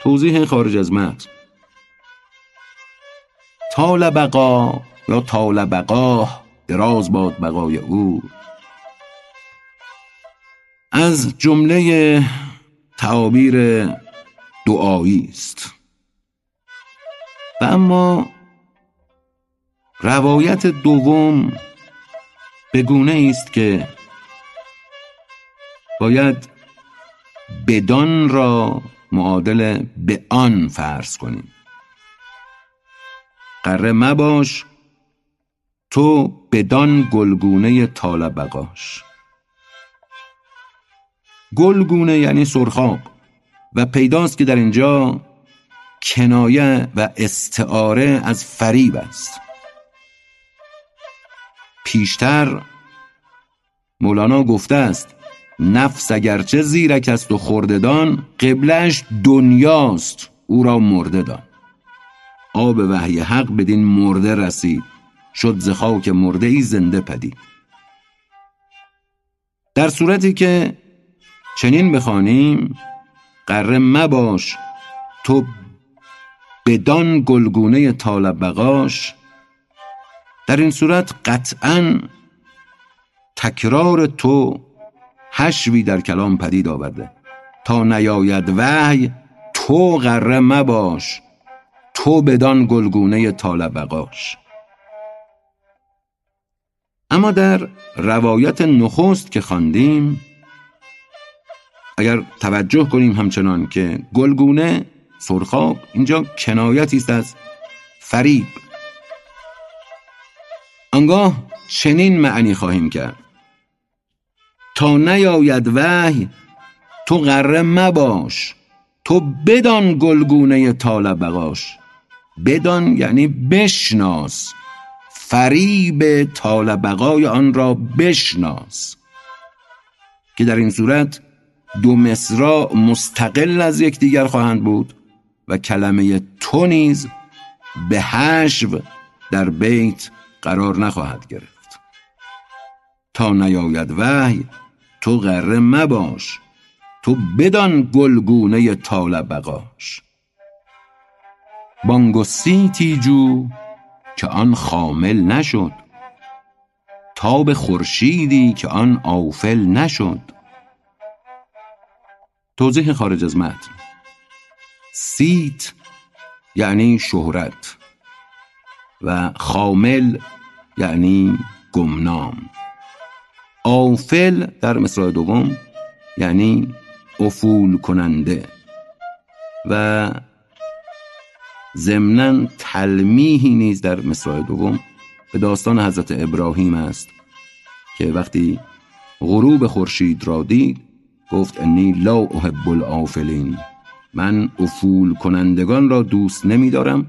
توضیح خارج از متن طال بقا یا طال بقاه دراز باد بقای او. از جمله تعابیر دعایی است. و اما روایت دوم به گونه است که باید بدان را معادل به آن فرض کنیم. قره مباش تو بدان گلگونه طال بقاش گلگونه یعنی سرخاب و پیداست که در اینجا کنایه و استعاره از فریب است. پیشتر مولانا گفته است نفس اگرچه زیرک است و خرددان قبلش دنیاست او را مرده دان. آب وحی حق بدین مرده رسید شد ز خاک مرده ای زنده پدید. در صورتی که چنین بخوانیم قره مباش تو بدان گلگونه طالب بقاش در این صورت قطعا تکرار تو حشوی در کلام پدید آورده. تا نیاید وحی تو غره مباش. تو بدان گلگونه طالب بقاش اما در روایت نخست که خواندیم اگر توجه کنیم همچنان که گلگونه سرخاب اینجا کنایتی است از فریب. آنگاه چنین معنی خواهیم کرد. تا نیاید وحی تو غره مباش. تو بدان گلگونه طال بقاش بدان یعنی بشناس. فریب طال بقای آن را بشناس. که در این صورت دو مصرا مستقل از یکدیگر خواهند بود و کلمه تو نیز به حشو در بیت قرار نخواهد گرفت. تا نیاید وحی تو غره مباش. تو بدان گلگونه طال بقاش بانگوسیتی جو که آن خامل نشد. تاب خورشیدی که آن آفل نشد. توضیح خارج از متن. سیت یعنی شهرت و خامل یعنی گمنام. آفل در مصرع دوم یعنی افول کننده. و ضمنا تلمیحی نیز در مصرع دوم به داستان حضرت ابراهیم است که وقتی غروب خورشید را دید گفت انی لا احب الافلین من افول کنندگان را دوست نمیدارم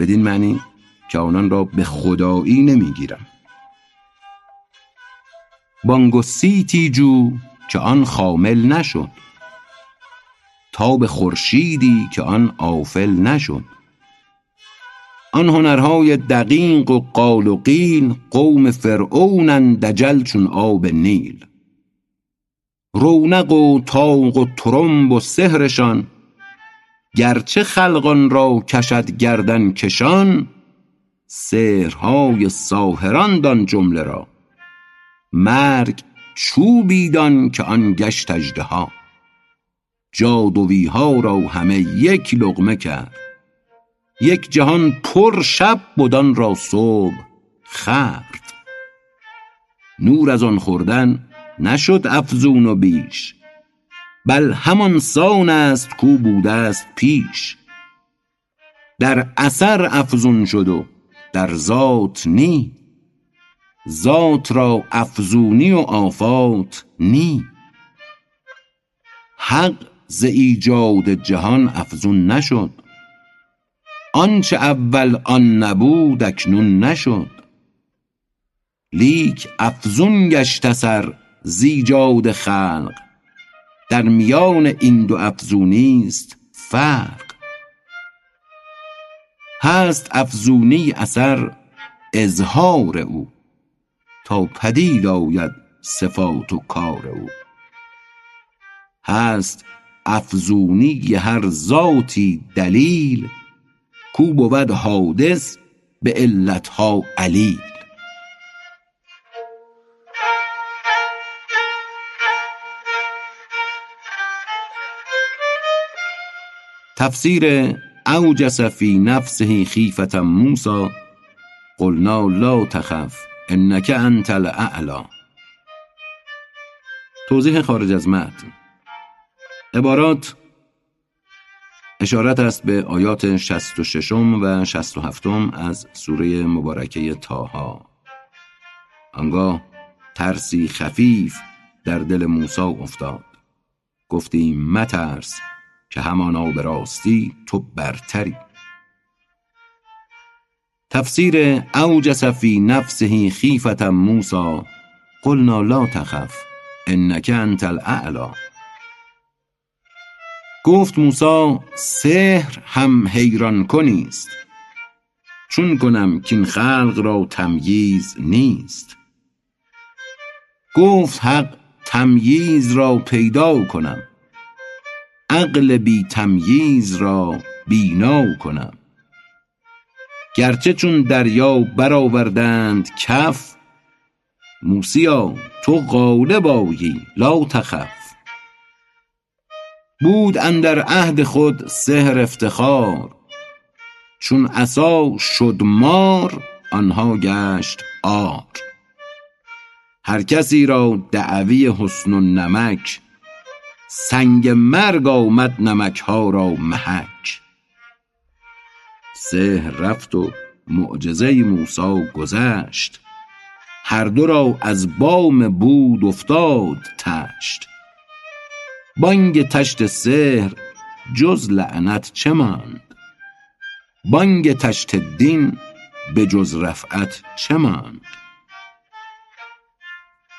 بدین معنی که آنان را به خدایی نمی‌گیرم. بانگ سیتی جو که آن خامل نشد. به خورشیدی که آن آفل نشد. آن هنرهای دقیق و قال و قیل قوم فرعونن دجل چون آب نیل. رونق و تاق و ترمب و سهرشان گرچه خلقان را کشد گردن کشان سحرهای ساهران دان جمله را. مرگ چوبی دان که آن گشت اژدها. جادوی ها را همه یک لقمه کرد. یک جهان پر شب بدان را صبح خورد. نور از آن خوردن نشد افزون و بیش. بل همان سان است کو بوده است پیش. در اثر افزون شد و در ذات نی. ذات را افزونی و آفات نی. حق ز ایجاد جهان افزون نشد. آنچه اول آن نبود اکنون نشد. لیک افزون گشت اثر ز ایجاد خلق. در میان این دو افزونی است فرق. هست افزونی اثر اظهار او تا پدید آید صفات و کار او. هست افزونی هر ذاتی دلیل کو بود حادث به علتها علیل. تفسیر اوجس فی نفسه خیفة موسی قلنا لا تخف انک انت الاعلی توضیح خارج از متن. عبارات اشارت است به آیات 66 و 67 از سوره مبارکه تاها آنگاه ترسی خفیف در دل موسی افتاد. گفتیم مترس. که همانا به راستی تو برتری. تفسیر اوجس فی نفسه خیفة موسی قلنا لا تخف انک انت الاعلی. گفت موسی سحر هم حیران کنی است چون کنم کین خلق را تمییز نیست. گفت حق تمییز را پیدا کنم. عقل بی تمییز را بینا کنم. گرچه چون دریا برآوردند کف موسیا تو غالب آیی لا تخف. بود اندر عهد خود سحر افتخار چون عصا شد مار آنها گشت عار. هر کسی را دعوی حسن و نمک سنگ مرگ آمد نمکها را محک. سحر رفت و معجزه موسی گذشت. هر دو را از بام بود افتاد طشت بانگ طشت سحر جز لعنت چه ماند؟ بانگ طشت دین به جز رفعت چه ماند؟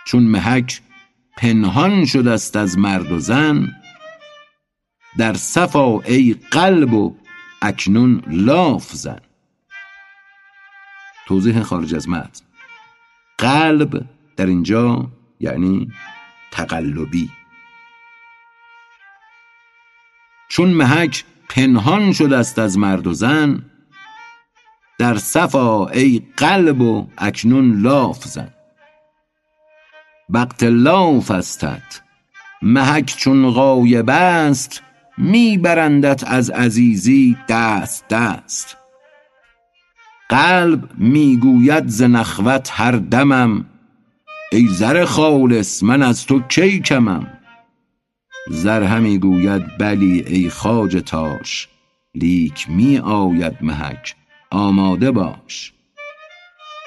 چون محک پنهان شده است از مرد و زن. در صف آ ای قلب و اکنون لاف زن. توضیح خارج از متن. قلب در اینجا یعنی تقلبی. چون محک پنهان شده است از مرد و زن در صف آ ای قلب و اکنون لاف زن. وقت لاف استت. محک چون غایب است می برندت از عزیزی دست دست. قلب می گوید ز نخوت هر دمم ای زر خالص من از تو کی کمم؟ زر همی گوید بلی ای خواجه تاش لیک می آید محک آماده باش.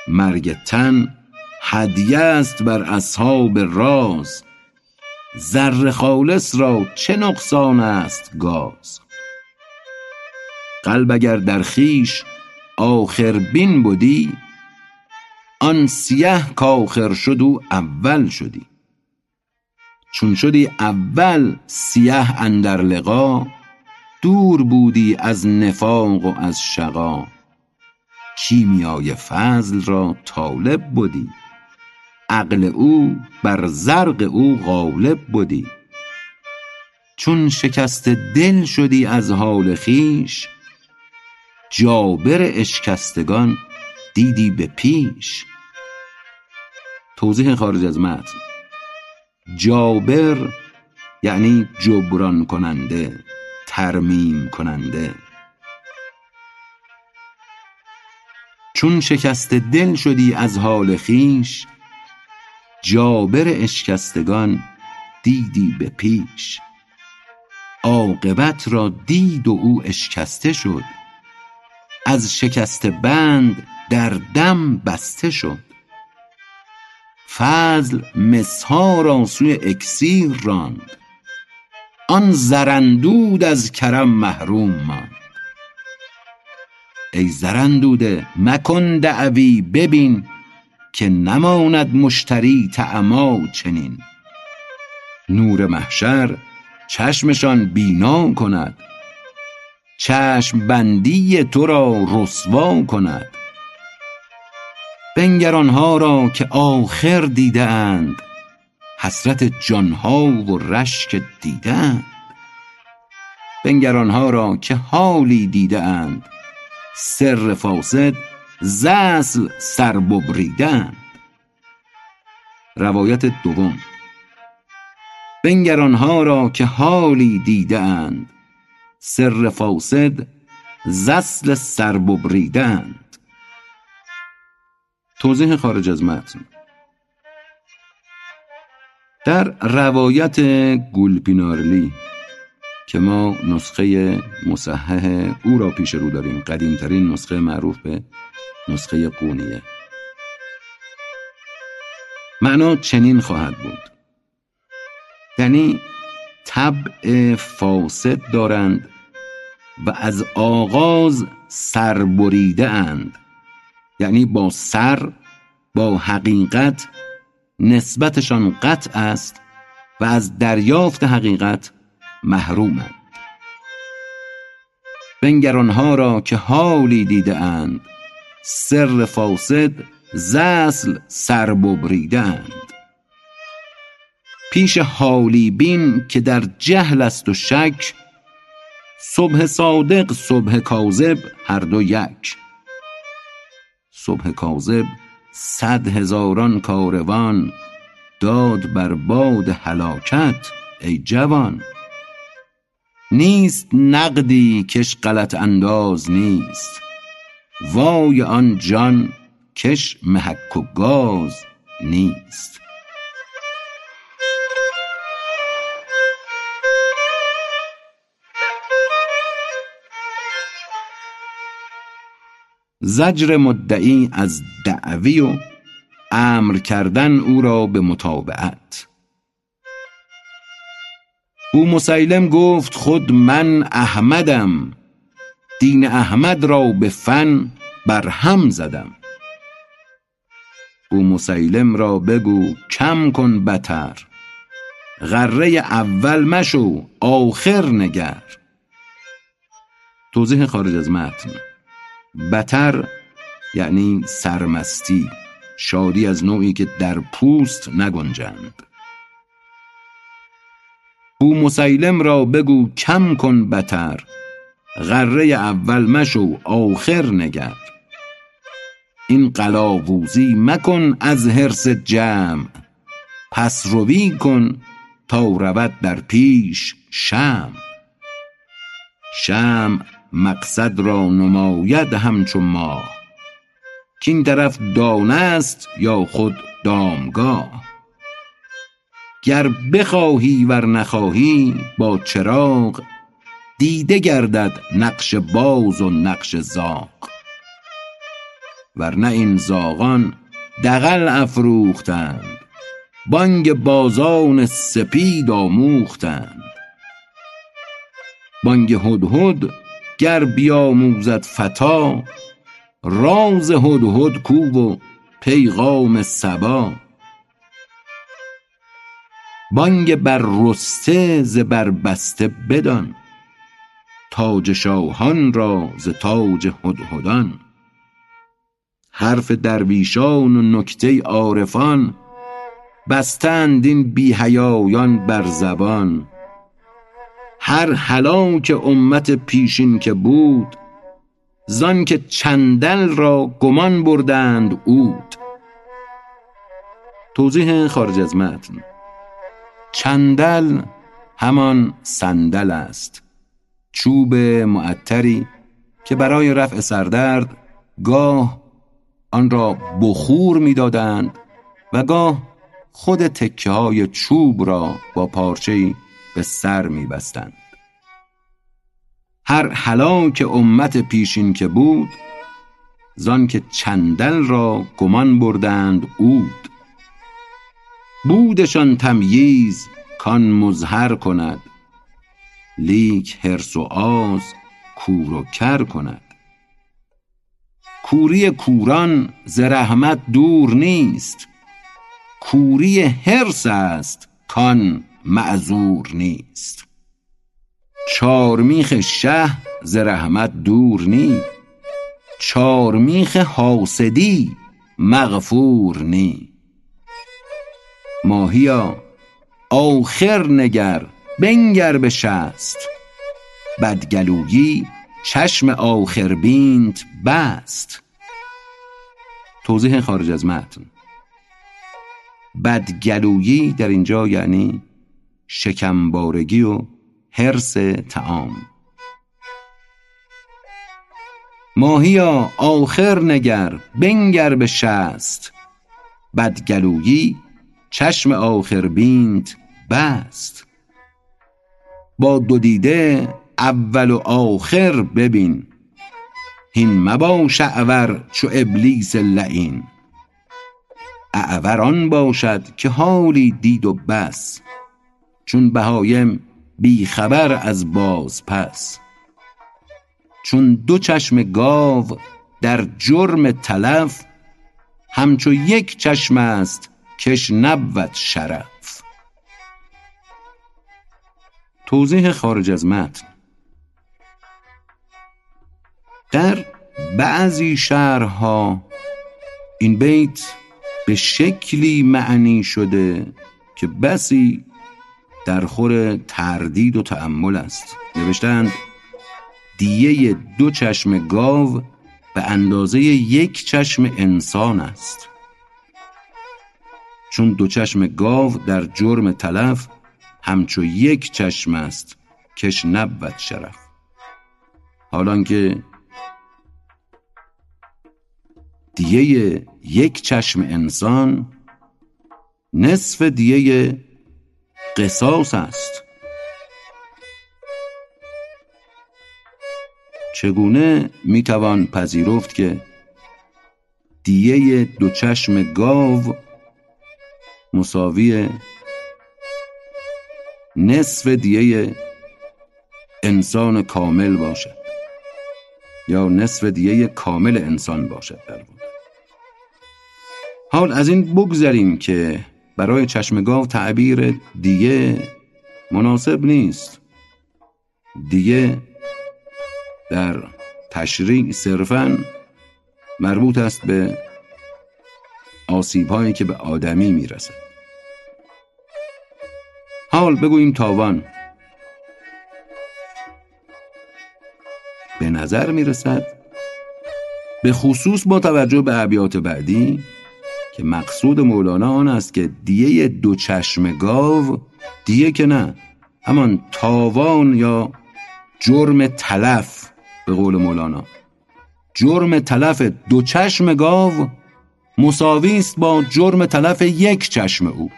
مرگ تن هدیه است بر اصحاب راز. زر خالص را چه نقصان است گاز؟ قلب اگر در خیش آخر بین بودی آن سیه کاخر شد و اول شدی. چون شدی اول سیه اندر لقا دور بودی از نفاق و از شقا. کیمیای فضل را طالب بودی عقل او بر زرق او غالب بودی چون شکست دل شدی از حال خیش جابر اشکستگان دیدی به پیش. توضیح خارج از متن. جابر یعنی جبران کننده ترمیم کننده. چون شکست دل شدی از حال خیش جابر اشکستگان دیدی به پیش. عاقبت را دید و او اشکسته شد. از شکست بند در دم بسته شد. فضل مسها را سوی اکسیر راند. آن زرندود از کرم محروم ماند. ای زرندوده مکن دعوی ببین که نماند مشتری تعما چنین. نور محشر چشمشان بینا کند. چشم بندی تو را رسوا کند. بنگر آنها را که آخر دیده اند حسرت جانها و رشک دیده اند بنگر آنها را که حالی دیده اند سر فاسد ز اصل سر ببریدند روایت دوم. بنگر آنها را که حالی دیده اند سر فاسد ز اصل سر ببریدند. توضیح خارج از متن در روایت گولپینارلی که ما نسخه مصحح او را پیش رو داریم قدیمترین نسخه معروف به نسخه قونیه. معنا چنین خواهد بود. یعنی طبع فاسد دارند و از آغاز سر بریده اند. یعنی با سر با حقیقت نسبتشان قطع است و از دریافت حقیقت محرومند بنگر آنها را که حالی دیده اند سر فاسد ز اصل سر ببریدند پیش حالی بین که در جهل است و شک صبح صادق صبح کاذب هر دو یک. صبح کاذب صد هزاران کاروان داد بر باد هلاکت ای جوان. نیست نقدی کش غلط انداز نیست. وای آن جان کش محک و گاز نیست. زجر مدعی از دعوی و امر کردن او را به متابعت. او مسیلم گفت خود من احمدم. دین احمد را به فن بر هم زدم. او مسیلم را بگو کم کن بتر. غره اول مشو آخر نگر. توضیح خارج از متن. بتر یعنی سرمستی شادی از نوعی که در پوست نگنجند. او مسیلم را بگو کم کن بتر. غره اول مشو آخر نگر. این قلاووزی مکن از حرص جمع. پس روی کن تا رود در پیش شمع. شمع مقصد را نماید همچو ماه. کاین طرف دانه است یا خود دامگاه. گر بخواهی ور نخواهی با چراغ دیده گردد نقش باز و نقش زاغ. ورنه این زاغان دغل افروختند بانگ بازان سپید آموختند. بانگ هدهد گر بیاموزد فتا راز هدهد کو و پیغام صبا. بانگ بر رسته ز بربسته بدان تاج شاهان را ز تاج هدهدان حرف درویشان و نکته عارفان بستند این بی حیایان بر زبان. هر هلاک امت پیشین که بود زان که چندل را گمان بردند عود. توضیح خارج از متن. چندل همان صندل است. چوب معطری که برای رفع سردرد گاه آن را بخور می‌دادند و گاه خود تکه های چوب را با پارچه به سر میبستند. هر هلاک امت پیشین که بود زان که چندل را گمان بردند عود. بودشان تمییز کان مظهر کند. لیک حرص و آز کور و کر کند. کوری کوران ز رحمت دور نیست. کوری حرص است کان معذور نیست. چارمیخ شه ز رحمت دور نی. چارمیخ حاسدی مغفور نی. ماهیا آخر نگر بنگر به شست. بدگلویی چشم آخر بینت بست. توضیح خارج از متن. بدگلویی در اینجا یعنی شکمبارگی و حرس تعام ماهیا آخر نگر بنگر به شست. بدگلویی چشم آخر بینت بست. با دو دیده اول و آخر ببین. هین مباش اعور چو ابلیس لعین. اعور آن باشد که حالی دید و بس. چون بهایم بی خبر از باز پس. چون دو چشم گاو در جرم تلف همچو یک چشم است کش نبود شرف. توضیح خارج از متن. در بعضی شهرها این بیت به شکلی معنی شده که بسی در خور تردید و تأمل است. نوشتند دیه دو چشم گاو به اندازه یک چشم انسان است. چون دو چشم گاو در جرم تلف همچو یک چشم است کش نبود شرف. حالان که دیه یک چشم انسان نصف دیه قصاص است. چگونه می‌توان پذیرفت که دیه دو چشم گاو مساوی نصف دیه انسان کامل باشد. یا نصف دیه کامل انسان باشد در حال از این بگذریم که برای چشم گاو تعبیر دیه مناسب نیست. دیه در تشریع صرفا مربوط است به آسیب هایی که به آدمی می‌رسد. حال بگوییم تاوان. به نظر می‌رسد به خصوص با توجه به ابیات بعدی که مقصود مولانا آن است که دیه دو چشم گاو دیه که نه همان تاوان یا جرم تلف به قول مولانا. جرم تلف دو چشم گاو مساوی است با جرم تلف یک چشم او.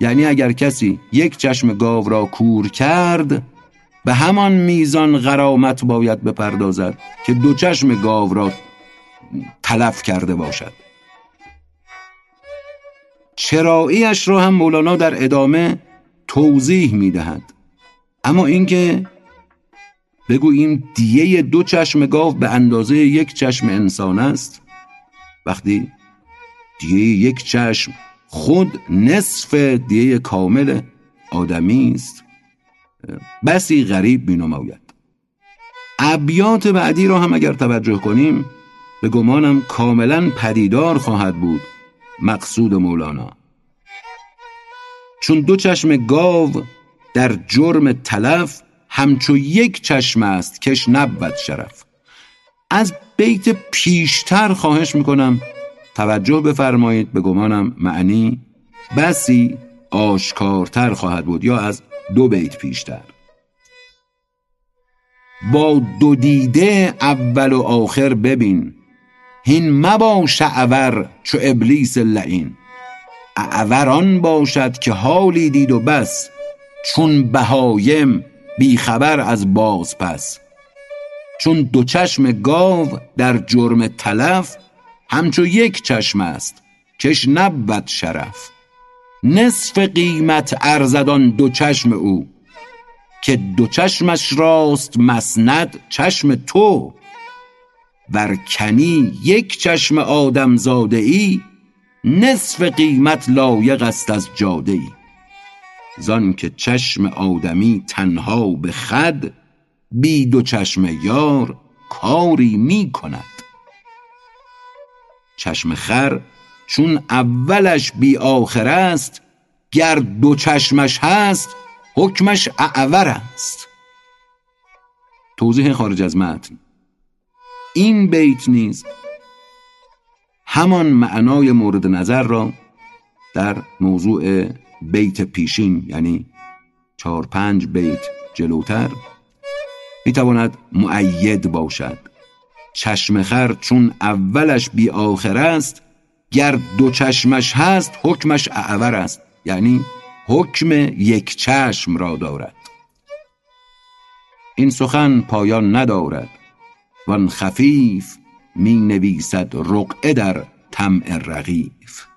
یعنی اگر کسی یک چشم گاو را کور کرد به همان میزان غرامت باید بپردازد که دو چشم گاو را تلف کرده باشد. چراییش را هم مولانا در ادامه توضیح می‌دهد. اما اینکه بگوییم دیه دو چشم گاو به اندازه یک چشم انسان است وقتی دیه یک چشم خود نصف دیه کامل آدمی است. بسی غریب بینماید ابیات بعدی را هم اگر توجه کنیم به گمانم کاملا پدیدار خواهد بود مقصود مولانا. چون دو چشم گاو در جرم تلف همچو یک چشم است کش نبود شرف. از بیت پیشتر خواهش می‌کنم توجه بفرمایید به گمانم معنی بسی آشکارتر خواهد بود یا از دو بیت پیشتر. با دو دیده اول و آخر ببین هین مباش اعور چو ابلیس لعین اعوران باشد که حالی دید و بس چون بهایم بیخبر از باز پس. چون دو چشم گاو در جرم تلف همچو یک چشم است کش نبود شرف. نصف قیمت ارزدان دو چشم او که دو چشمش راست مسند چشم تو. ور کنی یک چشم آدم زاده ای نصف قیمت لایق است از جاده ای زان که چشم آدمی تنها به خد بی دو چشم یار کاری می کند چشم خر چون اولش بی آخر است گر دو چشمش هست حکمش اعور است. توضیح خارج از متن. این بیت نیز همان معنای مورد نظر را در موضوع بیت پیشین یعنی چهار پنج بیت جلوتر می‌تواند معید باشد. چشم خر چون اولش بی آخر است گر دو چشمش هست حکمش اعور است. یعنی حکم یک چشم را دارد. این سخن پایان ندارد. وان خفیف می نویسد رقعه در طمع رغیف